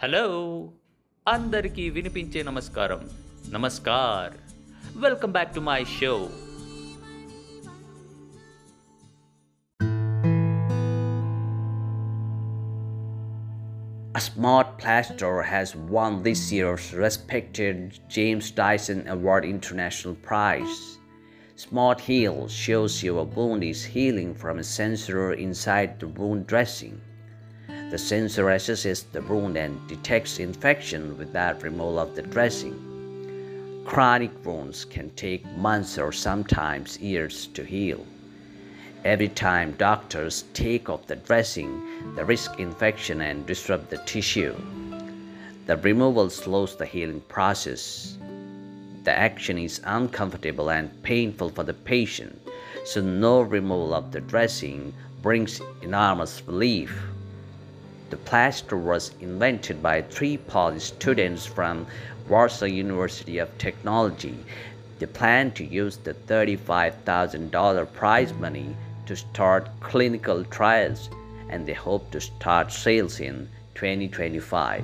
Hello అందరికీ వినిపించే నమస్కారం నమస్కార్ welcome back to my show A smart plaster has won this year's respected James Dyson Award International Prize. Smart Heal shows your wound is healing from a sensor inside the wound dressing. The sensor assesses the wound and detects infection without removal of the dressing. Chronic wounds can take months or sometimes years to heal. Every time doctors take off the dressing, they risk infection and disrupt the tissue. The removal slows the healing process. The action is uncomfortable and painful for the patient, so no removal of the dressing brings enormous relief. The plaster was invented by three Polish students from Warsaw University of Technology. They plan to use the $35,000 prize money to start clinical trials and they hope to start sales in 2025.